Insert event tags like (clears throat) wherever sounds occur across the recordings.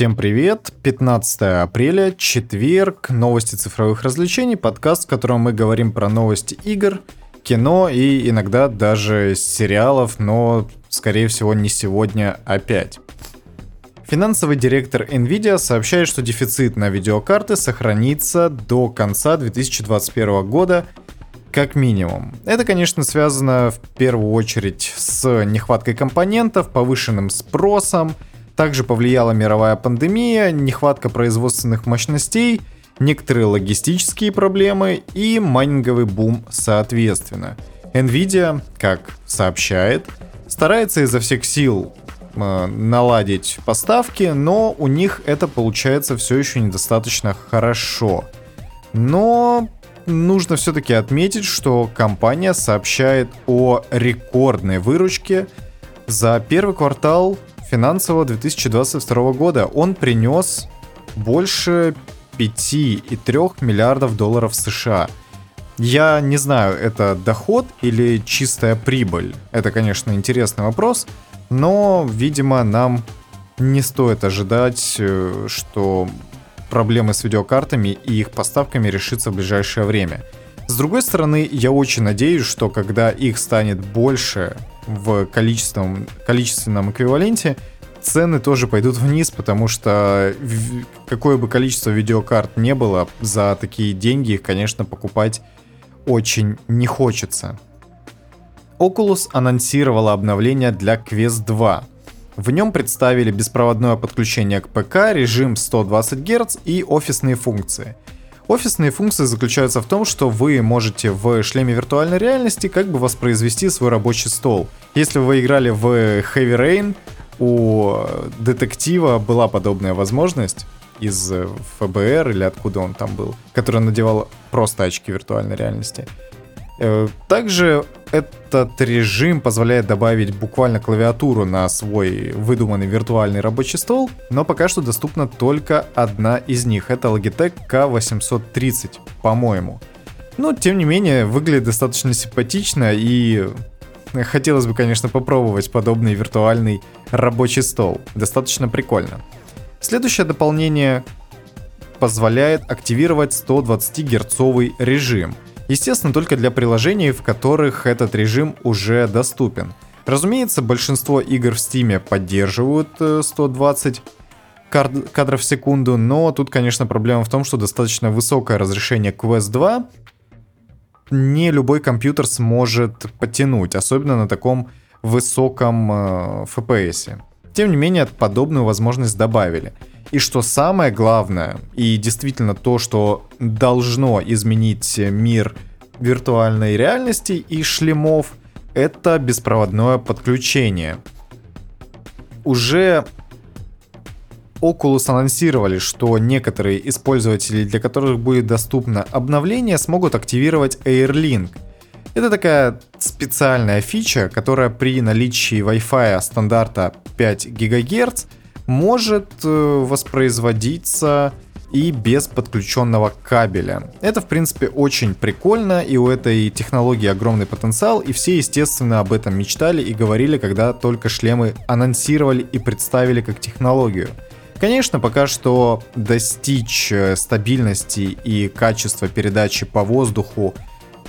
Всем привет! 15 апреля, четверг, новости цифровых развлечений, подкаст, в котором мы говорим про новости игр, кино и иногда даже сериалов, но, скорее всего, не сегодня опять. Финансовый директор Nvidia сообщает, что дефицит на видеокарты сохранится до конца 2021 года как минимум. Это, конечно, связано в первую очередь с нехваткой компонентов, повышенным спросом, также повлияла мировая пандемия, нехватка производственных мощностей, некоторые логистические проблемы и майнинговый бум соответственно. Nvidia, как сообщает, старается изо всех сил э, наладить поставки, но у них это получается все еще недостаточно хорошо. Но нужно все-таки отметить, что компания сообщает о рекордной выручке за первый квартал финансового 2022 года. Он принес больше 5,3 миллиардов долларов США. Я не знаю, это доход или чистая прибыль. Это, конечно, интересный вопрос, но, видимо, нам не стоит ожидать, э, что проблемы с видеокартами и их поставками решится в ближайшее время. С другой стороны, я очень надеюсь, что когда их станет больше, в количественном, количественном эквиваленте, цены тоже пойдут вниз, потому что какое бы количество видеокарт не было, за такие деньги их, конечно, покупать очень не хочется. Oculus анонсировала обновление для Quest 2. В нем представили беспроводное подключение к ПК, режим 120 Гц и офисные функции – Офисные функции заключаются в том, что вы можете в шлеме виртуальной реальности как бы воспроизвести свой рабочий стол. Если вы играли в Heavy Rain, у детектива была подобная возможность из ФБР или откуда он там был, который надевал просто очки виртуальной реальности. Э, также этот режим позволяет добавить буквально клавиатуру на свой выдуманный виртуальный рабочий стол, но пока что доступна только одна из них. Это Logitech K830, по-моему. Но, тем не менее, выглядит достаточно симпатично и хотелось бы, конечно, попробовать подобный виртуальный рабочий стол. Достаточно прикольно. Следующее дополнение позволяет активировать 120 герцовый режим – Естественно, только для приложений, в которых этот режим уже доступен. Разумеется, большинство игр в Steam поддерживают 120 э, кадров в секунду, но тут, конечно, проблема в том, что достаточно высокое разрешение Quest 2 не любой компьютер сможет потянуть, особенно на таком высоком э, FPS. Тем не менее, подобную возможность добавили. И что самое главное, и действительно то, что должно изменить мир виртуальной реальности и шлемов, это беспроводное подключение. Уже Oculus анонсировали, что некоторые использователи, для которых будет доступно обновление, смогут активировать AirLink. Это такая специальная фича, которая при наличии Wi-Fi стандарта 5 ГГц может э, воспроизводиться и без подключенного кабеля. Это, в принципе, очень прикольно, и у этой технологии огромный потенциал, и все, естественно, об этом мечтали и говорили, когда только шлемы анонсировали и представили как технологию. Конечно, пока что достичь э, стабильности и качества передачи по воздуху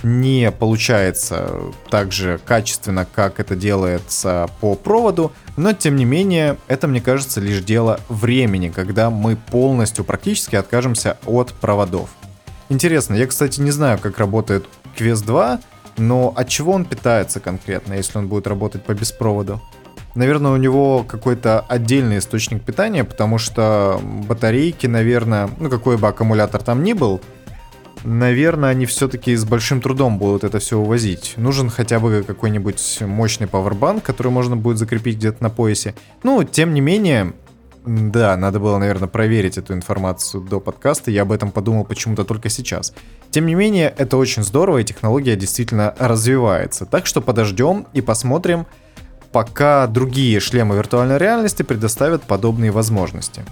не получается так же качественно, как это делается по проводу, но тем не менее, это, мне кажется, лишь дело времени, когда мы полностью практически откажемся от проводов. Интересно, я, кстати, не знаю, как работает Quest 2, но от чего он питается конкретно, если он будет работать по беспроводу? Наверное, у него какой-то отдельный источник питания, потому что батарейки, наверное, ну какой бы аккумулятор там ни был, наверное, они все-таки с большим трудом будут это все увозить. Нужен хотя бы какой-нибудь мощный пауэрбанк, который можно будет закрепить где-то на поясе. Ну, тем не менее, да, надо было, наверное, проверить эту информацию до подкаста. Я об этом подумал почему-то только сейчас. Тем не менее, это очень здорово, и технология действительно развивается. Так что подождем и посмотрим, пока другие шлемы виртуальной реальности предоставят подобные возможности.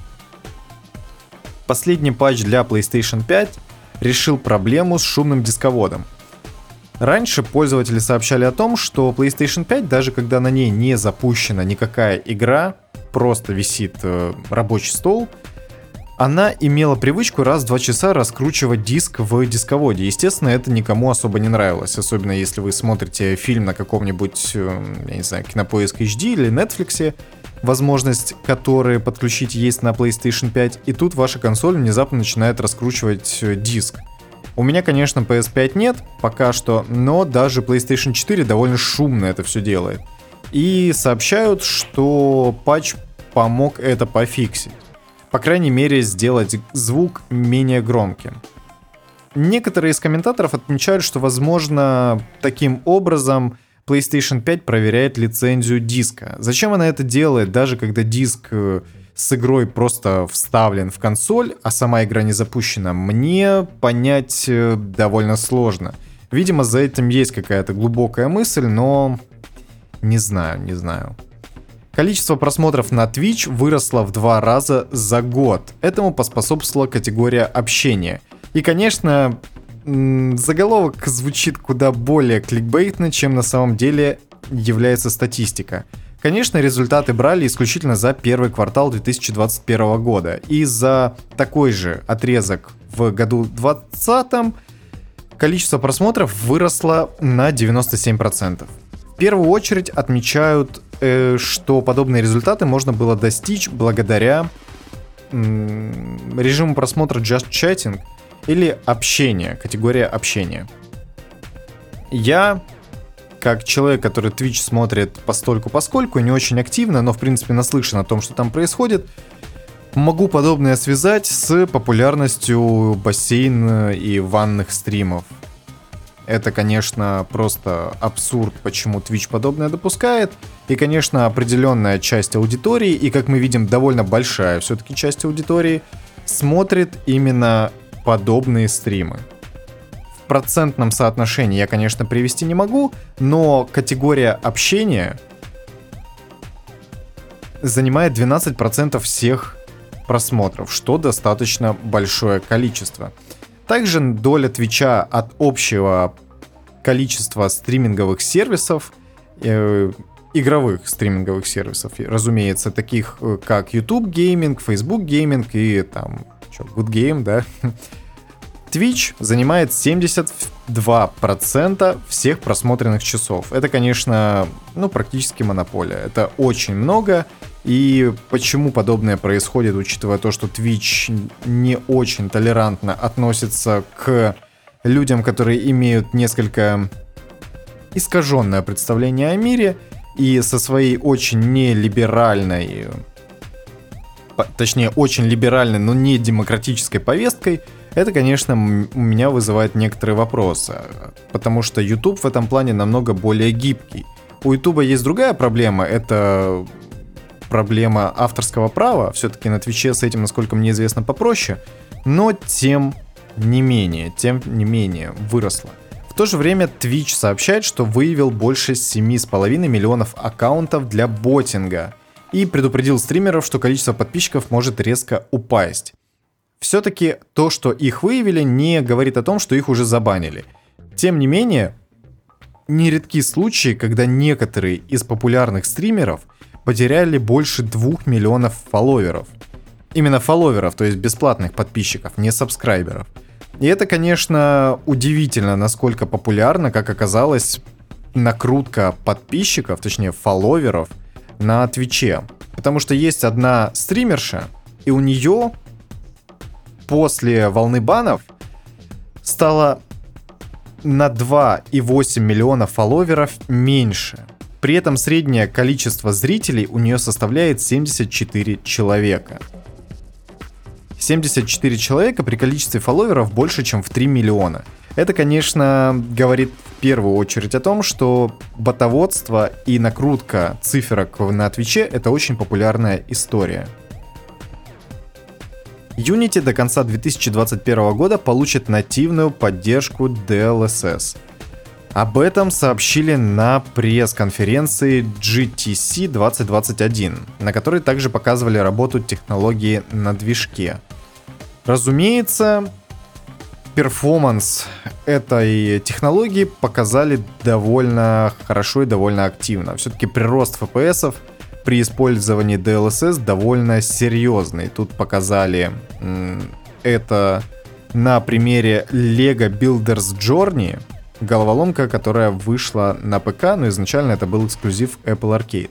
Последний патч для PlayStation 5 решил проблему с шумным дисководом. Раньше пользователи сообщали о том, что PlayStation 5, даже когда на ней не запущена никакая игра, просто висит э, рабочий стол, она имела привычку раз в два часа раскручивать диск в дисководе. Естественно, это никому особо не нравилось, особенно если вы смотрите фильм на каком-нибудь, э, я не знаю, Кинопоиск HD или Netflix, возможность которой подключить есть на PlayStation 5, и тут ваша консоль внезапно начинает раскручивать э, диск. У меня, конечно, PS5 нет пока что, но даже PlayStation 4 довольно шумно это все делает. И сообщают, что патч помог это пофиксить по крайней мере, сделать звук менее громким. Некоторые из комментаторов отмечают, что, возможно, таким образом PlayStation 5 проверяет лицензию диска. Зачем она это делает, даже когда диск э, с игрой просто вставлен в консоль, а сама игра не запущена, мне понять э, довольно сложно. Видимо, за этим есть какая-то глубокая мысль, но не знаю, не знаю. Количество просмотров на Twitch выросло в два раза за год. Этому поспособствовала категория общения. И, конечно, заголовок звучит куда более кликбейтно, чем на самом деле является статистика. Конечно, результаты брали исключительно за первый квартал 2021 года. И за такой же отрезок в году 2020 количество просмотров выросло на 97%. В первую очередь отмечают Э, что подобные результаты можно было достичь благодаря режиму просмотра Just Chatting или общение, категория общения. Я, как человек, который Twitch смотрит постольку поскольку, не очень активно, но в принципе наслышан о том, что там происходит, могу подобное связать с популярностью бассейн и ванных стримов. Это, конечно, просто абсурд, почему Twitch подобное допускает. И, конечно, определенная часть аудитории, и, как мы видим, довольно большая все-таки часть аудитории, смотрит именно подобные стримы. В процентном соотношении я, конечно, привести не могу, но категория общения занимает 12% всех просмотров, что достаточно большое количество. Также доля Твича от общего количества стриминговых сервисов, э, игровых стриминговых сервисов, разумеется, таких э, как YouTube Gaming, Facebook Gaming и там, что, Good Game, да, Twitch занимает 72% всех просмотренных часов. Это, конечно, ну, практически монополия. Это очень много. И почему подобное происходит, учитывая то, что Twitch не очень толерантно относится к людям, которые имеют несколько искаженное представление о мире и со своей очень нелиберальной, точнее, очень либеральной, но не демократической повесткой, это, конечно, у меня вызывает некоторые вопросы, потому что YouTube в этом плане намного более гибкий. У YouTube есть другая проблема, это проблема авторского права. Все-таки на Твиче с этим, насколько мне известно, попроще. Но тем не менее, тем не менее, выросла. В то же время Twitch сообщает, что выявил больше 7,5 миллионов аккаунтов для ботинга и предупредил стримеров, что количество подписчиков может резко упасть. Все-таки то, что их выявили, не говорит о том, что их уже забанили. Тем не менее, нередки случаи, когда некоторые из популярных стримеров потеряли больше 2 миллионов фолловеров. Именно фолловеров, то есть бесплатных подписчиков, не сабскрайберов. И это, конечно, удивительно, насколько популярна, как оказалось, накрутка подписчиков, точнее фолловеров на Твиче. Потому что есть одна стримерша, и у нее после волны банов стало на 2,8 миллиона фолловеров меньше. При этом среднее количество зрителей у нее составляет 74 человека. 74 человека при количестве фолловеров больше, чем в 3 миллиона. Это, конечно, говорит в первую очередь о том, что ботоводство и накрутка циферок на Твиче — это очень популярная история. Unity до конца 2021 года получит нативную поддержку DLSS — об этом сообщили на пресс-конференции GTC 2021, на которой также показывали работу технологии на движке. Разумеется, перформанс этой технологии показали довольно хорошо и довольно активно. Все-таки прирост FPS при использовании DLSS довольно серьезный. Тут показали это на примере Lego Builders Journey, головоломка, которая вышла на ПК, но изначально это был эксклюзив Apple Arcade.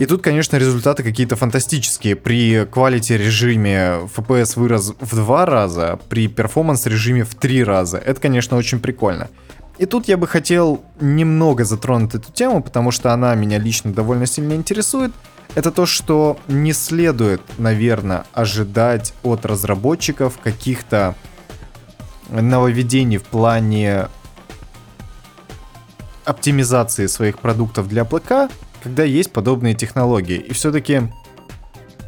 И тут, конечно, результаты какие-то фантастические. При quality режиме FPS вырос в два раза, при перформанс режиме в три раза. Это, конечно, очень прикольно. И тут я бы хотел немного затронуть эту тему, потому что она меня лично довольно сильно интересует. Это то, что не следует, наверное, ожидать от разработчиков каких-то нововведений в плане оптимизации своих продуктов для ПК, когда есть подобные технологии. И все-таки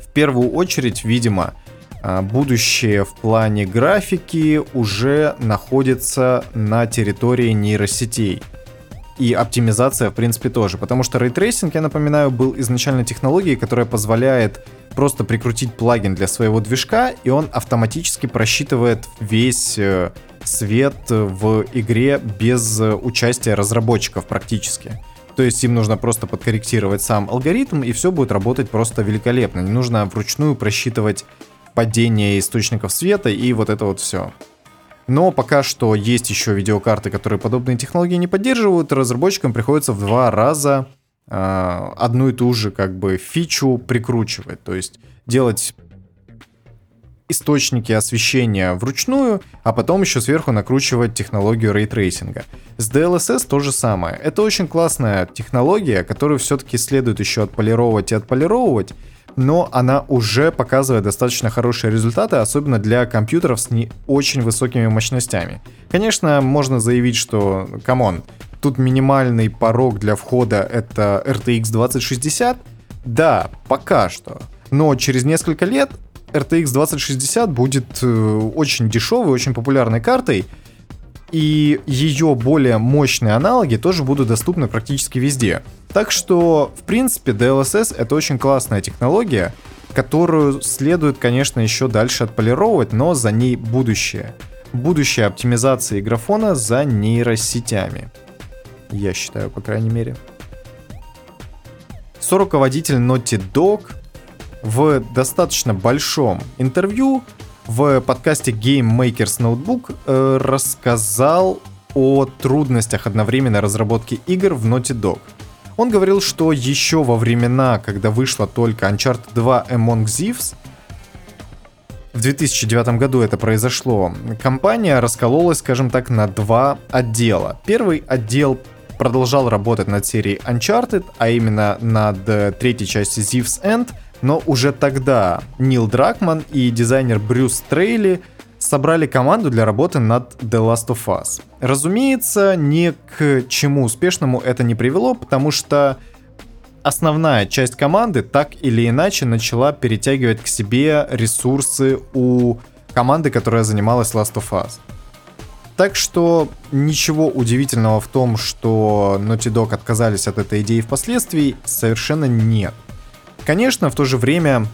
в первую очередь, видимо, а, будущее в плане графики уже находится на территории нейросетей. И оптимизация, в принципе, тоже. Потому что ray tracing, я напоминаю, был изначально технологией, которая позволяет просто прикрутить плагин для своего движка, и он автоматически просчитывает весь э, свет в игре без участия разработчиков практически. То есть им нужно просто подкорректировать сам алгоритм, и все будет работать просто великолепно. Не нужно вручную просчитывать падение источников света и вот это вот все. Но пока что есть еще видеокарты, которые подобные технологии не поддерживают, разработчикам приходится в два раза э, одну и ту же как бы фичу прикручивать. То есть делать источники освещения вручную, а потом еще сверху накручивать технологию ray tracing а. С DLSS то же самое. Это очень классная технология, которую все-таки следует еще отполировать и отполировывать, но она уже показывает достаточно хорошие результаты, особенно для компьютеров с не очень высокими мощностями. Конечно, можно заявить, что, come on, тут минимальный порог для входа это RTX 2060. Да, пока что. Но через несколько лет RTX 2060 будет э, очень дешевой, очень популярной картой, и ее более мощные аналоги тоже будут доступны практически везде. Так что, в принципе, DLSS это очень классная технология, которую следует, конечно, еще дальше отполировать, но за ней будущее. Будущее оптимизации графона за нейросетями. Я считаю, по крайней мере. Соруководитель Naughty Dog в достаточно большом интервью в подкасте Game Makers Notebook э, рассказал о трудностях одновременной разработки игр в Naughty Dog. Он говорил, что еще во времена, когда вышла только Uncharted 2 Among Thieves, в 2009 году это произошло, компания раскололась, скажем так, на два отдела. Первый отдел продолжал работать над серией Uncharted, а именно над э, третьей частью Thieves End, но уже тогда Нил Дракман и дизайнер Брюс Трейли собрали команду для работы над The Last of Us. Разумеется, ни к чему успешному это не привело, потому что основная часть команды так или иначе начала перетягивать к себе ресурсы у команды, которая занималась Last of Us. Так что ничего удивительного в том, что Naughty Dog отказались от этой идеи впоследствии, совершенно нет. Конечно, в то же время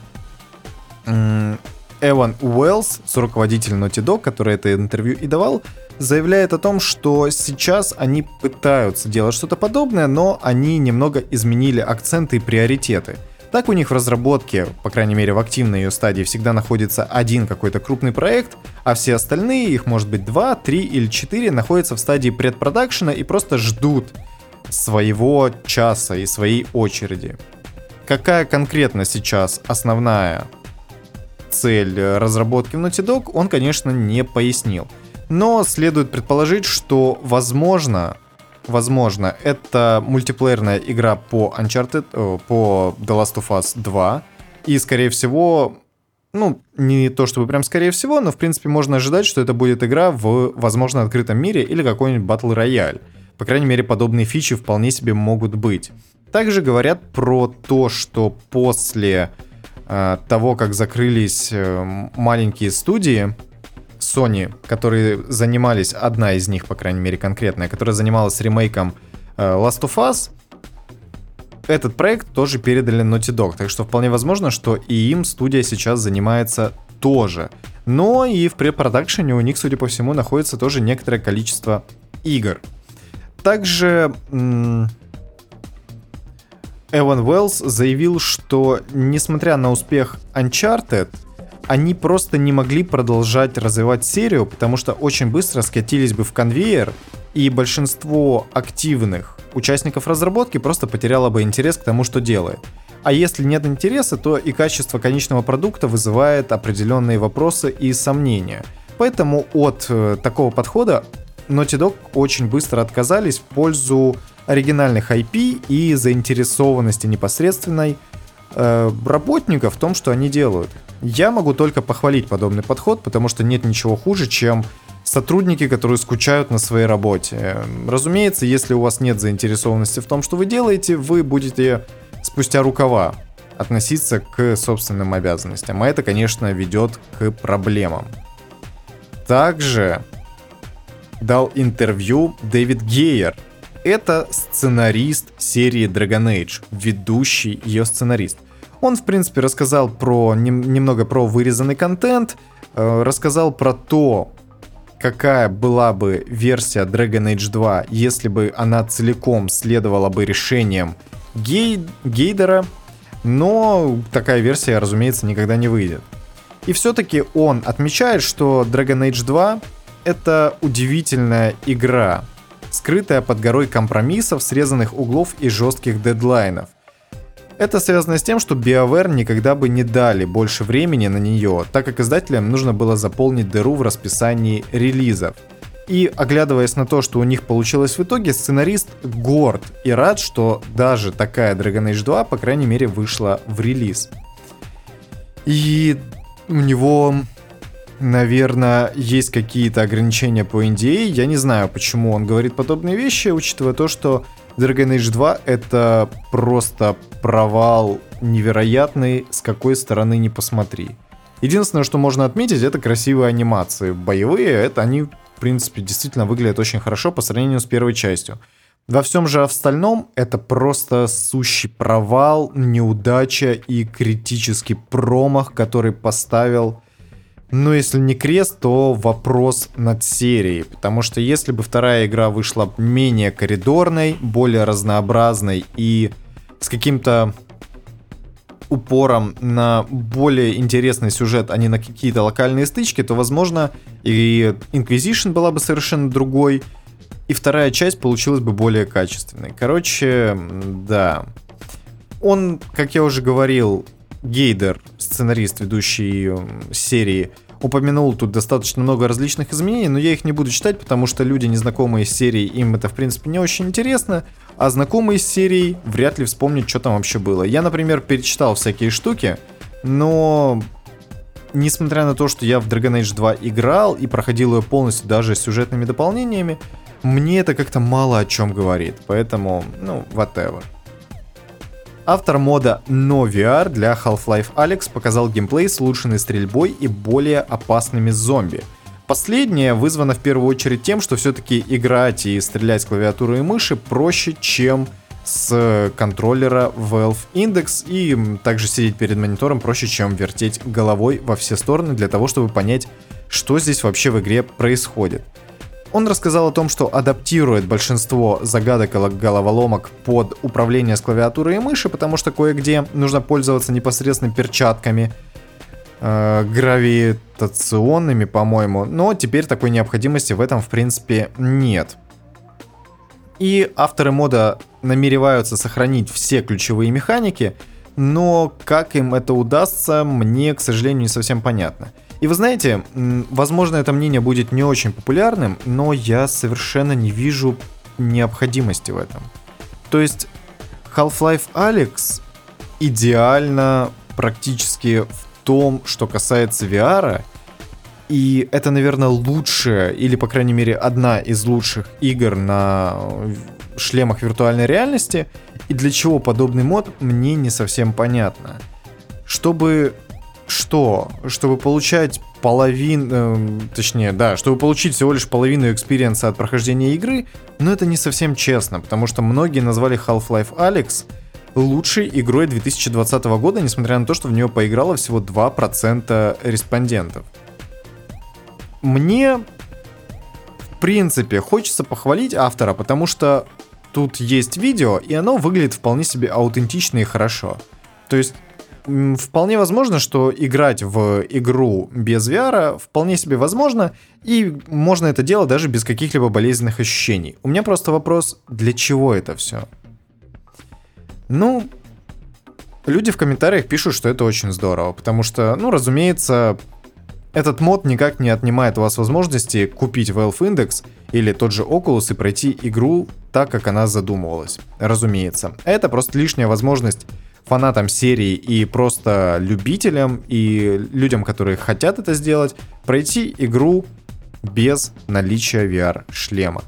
Эван Уэллс, руководитель Naughty Dog, который это интервью и давал, заявляет о том, что сейчас они пытаются делать что-то подобное, но они немного изменили акценты и приоритеты. Так у них в разработке, по крайней мере в активной ее стадии, всегда находится один какой-то крупный проект, а все остальные, их может быть два, три или четыре, находятся в стадии предпродакшена и просто ждут своего часа и своей очереди. Какая конкретно сейчас основная цель разработки в Naughty Dog, он, конечно, не пояснил. Но следует предположить, что, возможно, возможно, это мультиплеерная игра по Uncharted, э, по The Last of Us 2. И, скорее всего, ну, не то чтобы прям скорее всего, но, в принципе, можно ожидать, что это будет игра в, возможно, открытом мире или какой-нибудь Battle Royale. По крайней мере, подобные фичи вполне себе могут быть. Также говорят про то, что после э, того, как закрылись э, маленькие студии Sony, которые занимались, одна из них, по крайней мере, конкретная, которая занималась ремейком э, Last of Us, этот проект тоже передали Naughty Dog, так что вполне возможно, что и им студия сейчас занимается тоже. Но и в препродакшене у них, судя по всему, находится тоже некоторое количество игр. Также м- Эван Уэллс заявил, что несмотря на успех Uncharted, они просто не могли продолжать развивать серию, потому что очень быстро скатились бы в конвейер, и большинство активных участников разработки просто потеряло бы интерес к тому, что делает. А если нет интереса, то и качество конечного продукта вызывает определенные вопросы и сомнения. Поэтому от э, такого подхода Naughty Dog очень быстро отказались в пользу оригинальных IP и заинтересованности непосредственной э, работников в том, что они делают. Я могу только похвалить подобный подход, потому что нет ничего хуже, чем сотрудники, которые скучают на своей работе. Разумеется, если у вас нет заинтересованности в том, что вы делаете, вы будете спустя рукава относиться к собственным обязанностям. А это, конечно, ведет к проблемам. Также дал интервью Дэвид Гейер. Это сценарист серии Dragon Age, ведущий ее сценарист. Он, в принципе, рассказал про немного про вырезанный контент, э, рассказал про то, какая была бы версия Dragon Age 2, если бы она целиком следовала бы решениям Гей... Гейдера, но такая версия, разумеется, никогда не выйдет. И все-таки он отмечает, что Dragon Age 2 это удивительная игра, скрытая под горой компромиссов, срезанных углов и жестких дедлайнов. Это связано с тем, что BioWare никогда бы не дали больше времени на нее, так как издателям нужно было заполнить дыру в расписании релизов. И оглядываясь на то, что у них получилось в итоге, сценарист горд и рад, что даже такая Dragon Age 2, по крайней мере, вышла в релиз. И у него, наверное, есть какие-то ограничения по NDA. Я не знаю, почему он говорит подобные вещи, учитывая то, что Dragon Age 2 это просто провал невероятный, с какой стороны не посмотри. Единственное, что можно отметить, это красивые анимации. Боевые, это они, в принципе, действительно выглядят очень хорошо по сравнению с первой частью. Во всем же остальном это просто сущий провал, неудача и критический промах, который поставил ну, если не крест, то вопрос над серией. Потому что если бы вторая игра вышла менее коридорной, более разнообразной и с каким-то упором на более интересный сюжет, а не на какие-то локальные стычки, то, возможно, и Inquisition была бы совершенно другой, и вторая часть получилась бы более качественной. Короче, да. Он, как я уже говорил, Гейдер, сценарист, ведущий серии, упомянул тут достаточно много различных изменений, но я их не буду читать, потому что люди, незнакомые с серией, им это, в принципе, не очень интересно, а знакомые с серией вряд ли вспомнят, что там вообще было. Я, например, перечитал всякие штуки, но несмотря на то, что я в Dragon Age 2 играл и проходил ее полностью даже с сюжетными дополнениями, мне это как-то мало о чем говорит, поэтому, ну, whatever. Автор мода NoVR для Half-Life Alyx показал геймплей с улучшенной стрельбой и более опасными зомби. Последнее вызвано в первую очередь тем, что все-таки играть и стрелять с клавиатуры и мыши проще, чем с контроллера Valve Index и также сидеть перед монитором проще, чем вертеть головой во все стороны для того, чтобы понять, что здесь вообще в игре происходит. Он рассказал о том, что адаптирует большинство загадок и головоломок под управление с клавиатурой и мыши, потому что кое-где нужно пользоваться непосредственно перчатками, э, гравитационными, по-моему, но теперь такой необходимости в этом, в принципе, нет. И авторы мода намереваются сохранить все ключевые механики, но как им это удастся, мне, к сожалению, не совсем понятно. И вы знаете, возможно, это мнение будет не очень популярным, но я совершенно не вижу необходимости в этом. То есть Half-Life Alex идеально практически в том, что касается VR, и это, наверное, лучшая, или, по крайней мере, одна из лучших игр на шлемах виртуальной реальности. И для чего подобный мод, мне не совсем понятно. Чтобы что? Чтобы получать половину, э, точнее, да, чтобы получить всего лишь половину experience а от прохождения игры, но это не совсем честно, потому что многие назвали Half-Life Alyx лучшей игрой 2020 года, несмотря на то, что в нее поиграло всего 2% респондентов. Мне, в принципе, хочется похвалить автора, потому что тут есть видео, и оно выглядит вполне себе аутентично и хорошо. То есть вполне возможно, что играть в игру без VR вполне себе возможно, и можно это делать даже без каких-либо болезненных ощущений. У меня просто вопрос, для чего это все? Ну, люди в комментариях пишут, что это очень здорово, потому что, ну, разумеется, этот мод никак не отнимает у вас возможности купить Valve Index или тот же Oculus и пройти игру так, как она задумывалась. Разумеется. Это просто лишняя возможность фанатам серии и просто любителям и людям, которые хотят это сделать, пройти игру без наличия VR-шлема.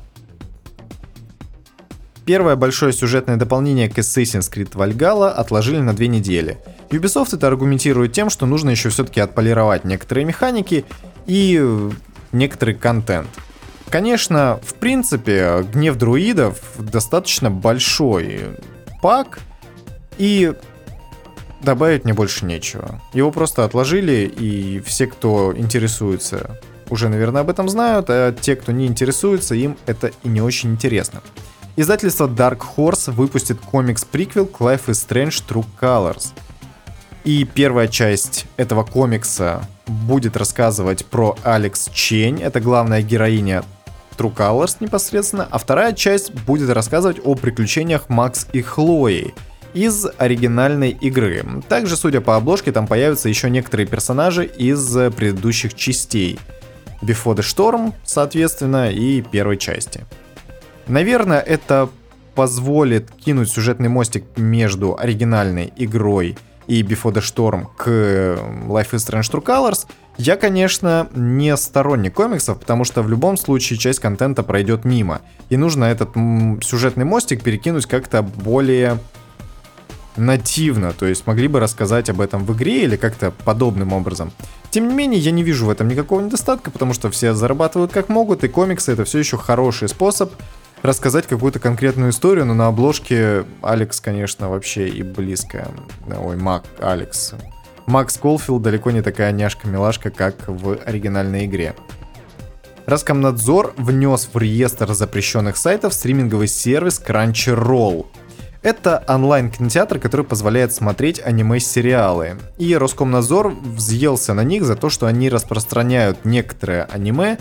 Первое большое сюжетное дополнение к Assassin's Creed Valhalla отложили на две недели. Ubisoft это аргументирует тем, что нужно еще все-таки отполировать некоторые механики и некоторый контент. Конечно, в принципе, гнев друидов достаточно большой пак, и добавить мне больше нечего. Его просто отложили, и все, кто интересуется, уже, наверное, об этом знают, а те, кто не интересуется, им это и не очень интересно. Издательство Dark Horse выпустит комикс-приквел к Life is Strange True Colors. И первая часть этого комикса будет рассказывать про Алекс Чень, это главная героиня True Colors непосредственно, а вторая часть будет рассказывать о приключениях Макс и Хлои – из оригинальной игры. Также, судя по обложке, там появятся еще некоторые персонажи из предыдущих частей. Before the Storm, соответственно, и первой части. Наверное, это позволит кинуть сюжетный мостик между оригинальной игрой и Before the Storm к Life is Strange True Colors. Я, конечно, не сторонник комиксов, потому что в любом случае часть контента пройдет мимо. И нужно этот сюжетный мостик перекинуть как-то более нативно, то есть могли бы рассказать об этом в игре или как-то подобным образом. Тем не менее, я не вижу в этом никакого недостатка, потому что все зарабатывают как могут, и комиксы это все еще хороший способ рассказать какую-то конкретную историю, но на обложке Алекс, конечно, вообще и близко. Ой, Мак, Алекс. Макс Колфилд далеко не такая няшка-милашка, как в оригинальной игре. Роскомнадзор внес в реестр запрещенных сайтов стриминговый сервис Crunchyroll – это онлайн-кинотеатр, который позволяет смотреть аниме-сериалы. И Роскомнадзор взъелся на них за то, что они распространяют некоторые аниме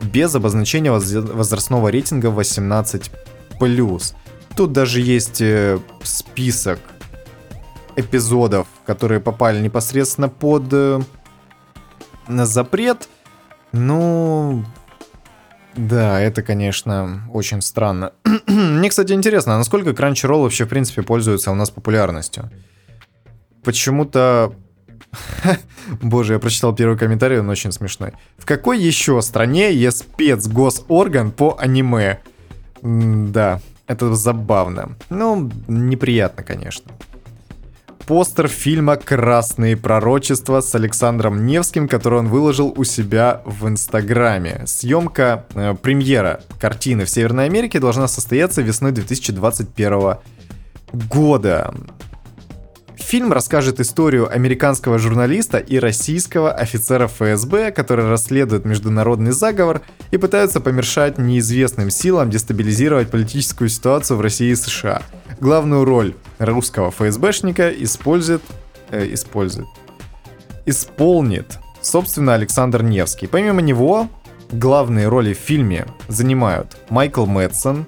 без обозначения возрастного рейтинга 18+. Тут даже есть э, список эпизодов, которые попали непосредственно под э, запрет. Ну, да, это, конечно, очень странно. (clears throat) Мне, кстати, интересно, а насколько Crunchyroll вообще, в принципе, пользуется у нас популярностью? Почему-то... (laughs) Боже, я прочитал первый комментарий, он очень смешной. В какой еще стране есть спецгосорган по аниме? М да, это забавно. Ну, неприятно, конечно постер фильма «Красные пророчества» с Александром Невским, который он выложил у себя в Инстаграме. Съемка, э, премьера картины в Северной Америке должна состояться весной 2021 года. Фильм расскажет историю американского журналиста и российского офицера ФСБ, которые расследуют международный заговор и пытаются помешать неизвестным силам дестабилизировать политическую ситуацию в России и США. Главную роль русского ФСБшника использует... Э, использует... Исполнит, собственно, Александр Невский. Помимо него, главные роли в фильме занимают Майкл Мэтсон,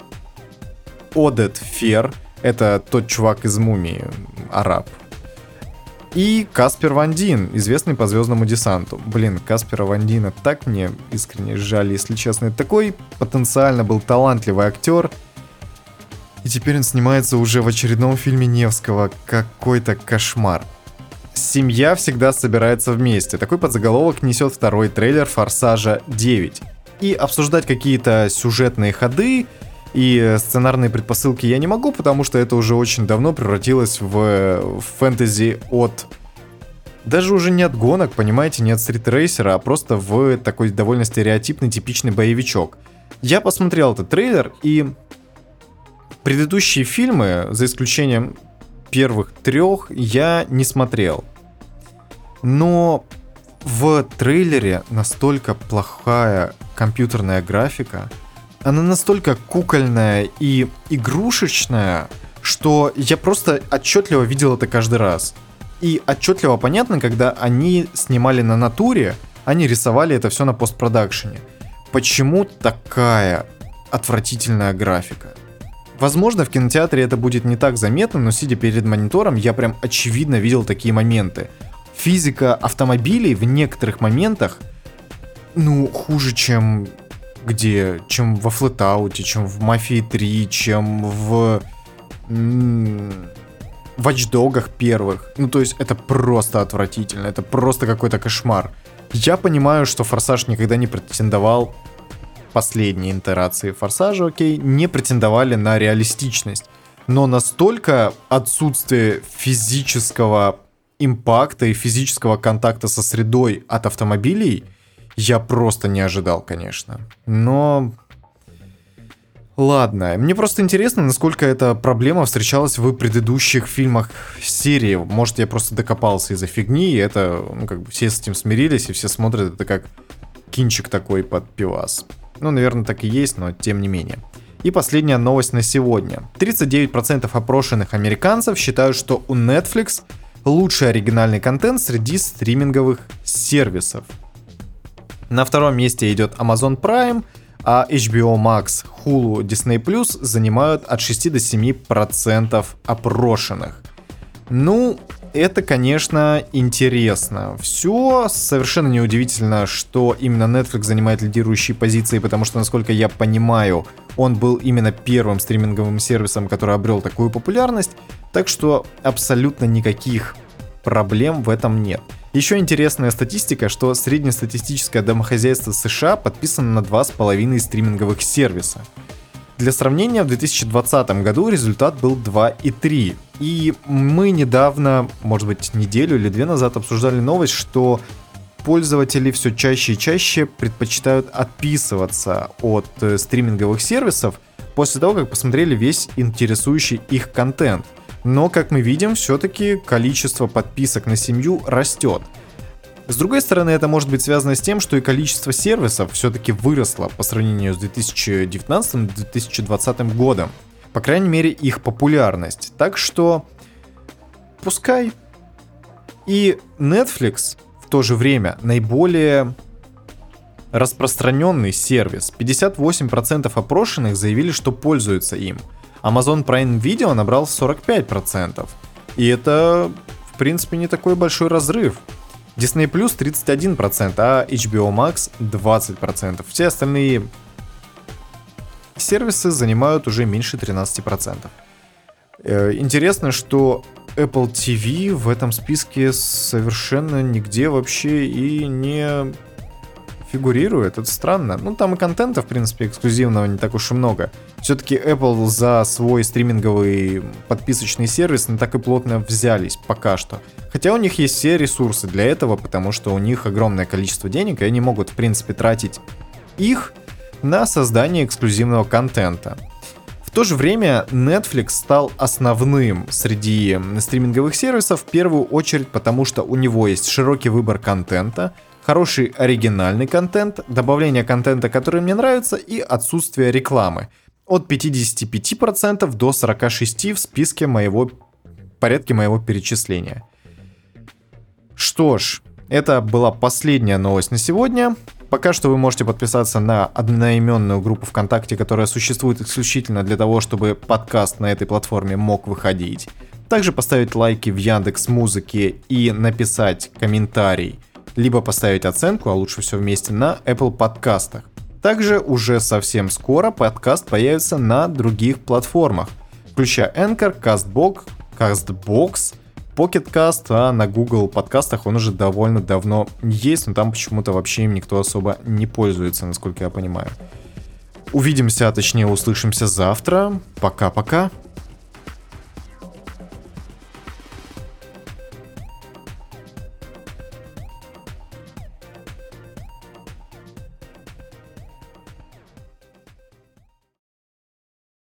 Одет Фер, это тот чувак из «Мумии», араб, и Каспер Вандин, известный по Звездному десанту. Блин, Каспера Вандина так мне искренне жаль, если честно. Такой потенциально был талантливый актер. И теперь он снимается уже в очередном фильме Невского. Какой-то кошмар. Семья всегда собирается вместе. Такой подзаголовок несет второй трейлер Форсажа 9. И обсуждать какие-то сюжетные ходы и сценарные предпосылки я не могу, потому что это уже очень давно превратилось в, фэнтези от... Даже уже не от гонок, понимаете, не от стритрейсера, а просто в такой довольно стереотипный, типичный боевичок. Я посмотрел этот трейлер, и предыдущие фильмы, за исключением первых трех, я не смотрел. Но в трейлере настолько плохая компьютерная графика, она настолько кукольная и игрушечная, что я просто отчетливо видел это каждый раз. И отчетливо понятно, когда они снимали на натуре, они рисовали это все на постпродакшене. Почему такая отвратительная графика? Возможно, в кинотеатре это будет не так заметно, но сидя перед монитором, я прям очевидно видел такие моменты. Физика автомобилей в некоторых моментах, ну, хуже, чем где? Чем во Флетауте, чем в Мафии 3, чем в... Ватчдогах первых. Ну, то есть, это просто отвратительно, это просто какой-то кошмар. Я понимаю, что Форсаж никогда не претендовал последние итерации Форсажа, окей, не претендовали на реалистичность. Но настолько отсутствие физического импакта и физического контакта со средой от автомобилей я просто не ожидал, конечно. Но... Ладно, мне просто интересно, насколько эта проблема встречалась в предыдущих фильмах серии. Может, я просто докопался из-за фигни, и это, ну, как бы все с этим смирились, и все смотрят это как кинчик такой под пивас. Ну, наверное, так и есть, но тем не менее. И последняя новость на сегодня. 39% опрошенных американцев считают, что у Netflix лучший оригинальный контент среди стриминговых сервисов. На втором месте идет Amazon Prime, а HBO Max, Hulu, Disney Plus занимают от 6 до 7% опрошенных. Ну, это, конечно, интересно. Все совершенно неудивительно, что именно Netflix занимает лидирующие позиции, потому что, насколько я понимаю, он был именно первым стриминговым сервисом, который обрел такую популярность, так что абсолютно никаких проблем в этом нет. Еще интересная статистика, что среднестатистическое домохозяйство США подписано на 2,5 стриминговых сервиса. Для сравнения, в 2020 году результат был 2,3. И мы недавно, может быть, неделю или две назад обсуждали новость, что пользователи все чаще и чаще предпочитают отписываться от э, стриминговых сервисов после того, как посмотрели весь интересующий их контент. Но, как мы видим, все-таки количество подписок на семью растет. С другой стороны, это может быть связано с тем, что и количество сервисов все-таки выросло по сравнению с 2019-2020 годом. По крайней мере, их популярность. Так что пускай. И Netflix в то же время наиболее распространенный сервис. 58% опрошенных заявили, что пользуются им. Amazon Prime Video набрал 45%. И это, в принципе, не такой большой разрыв. Disney Plus 31%, а HBO Max 20%. Все остальные сервисы занимают уже меньше 13%. Э, интересно, что Apple TV в этом списке совершенно нигде вообще и не фигурирует. Это странно. Ну, там и контента, в принципе, эксклюзивного не так уж и много. Все-таки Apple за свой стриминговый подписочный сервис не так и плотно взялись пока что. Хотя у них есть все ресурсы для этого, потому что у них огромное количество денег, и они могут, в принципе, тратить их на создание эксклюзивного контента. В то же время Netflix стал основным среди стриминговых сервисов в первую очередь потому, что у него есть широкий выбор контента, хороший оригинальный контент, добавление контента, который мне нравится, и отсутствие рекламы. От 55% до 46% в списке моего порядке моего перечисления. Что ж, это была последняя новость на сегодня. Пока что вы можете подписаться на одноименную группу ВКонтакте, которая существует исключительно для того, чтобы подкаст на этой платформе мог выходить. Также поставить лайки в Яндекс Музыке и написать комментарий – либо поставить оценку, а лучше все вместе, на Apple подкастах. Также уже совсем скоро подкаст появится на других платформах, включая Anchor, CastBox, CastBox, Pocket Cast, а на Google подкастах он уже довольно давно есть, но там почему-то вообще им никто особо не пользуется, насколько я понимаю. Увидимся, а точнее услышимся завтра. Пока-пока.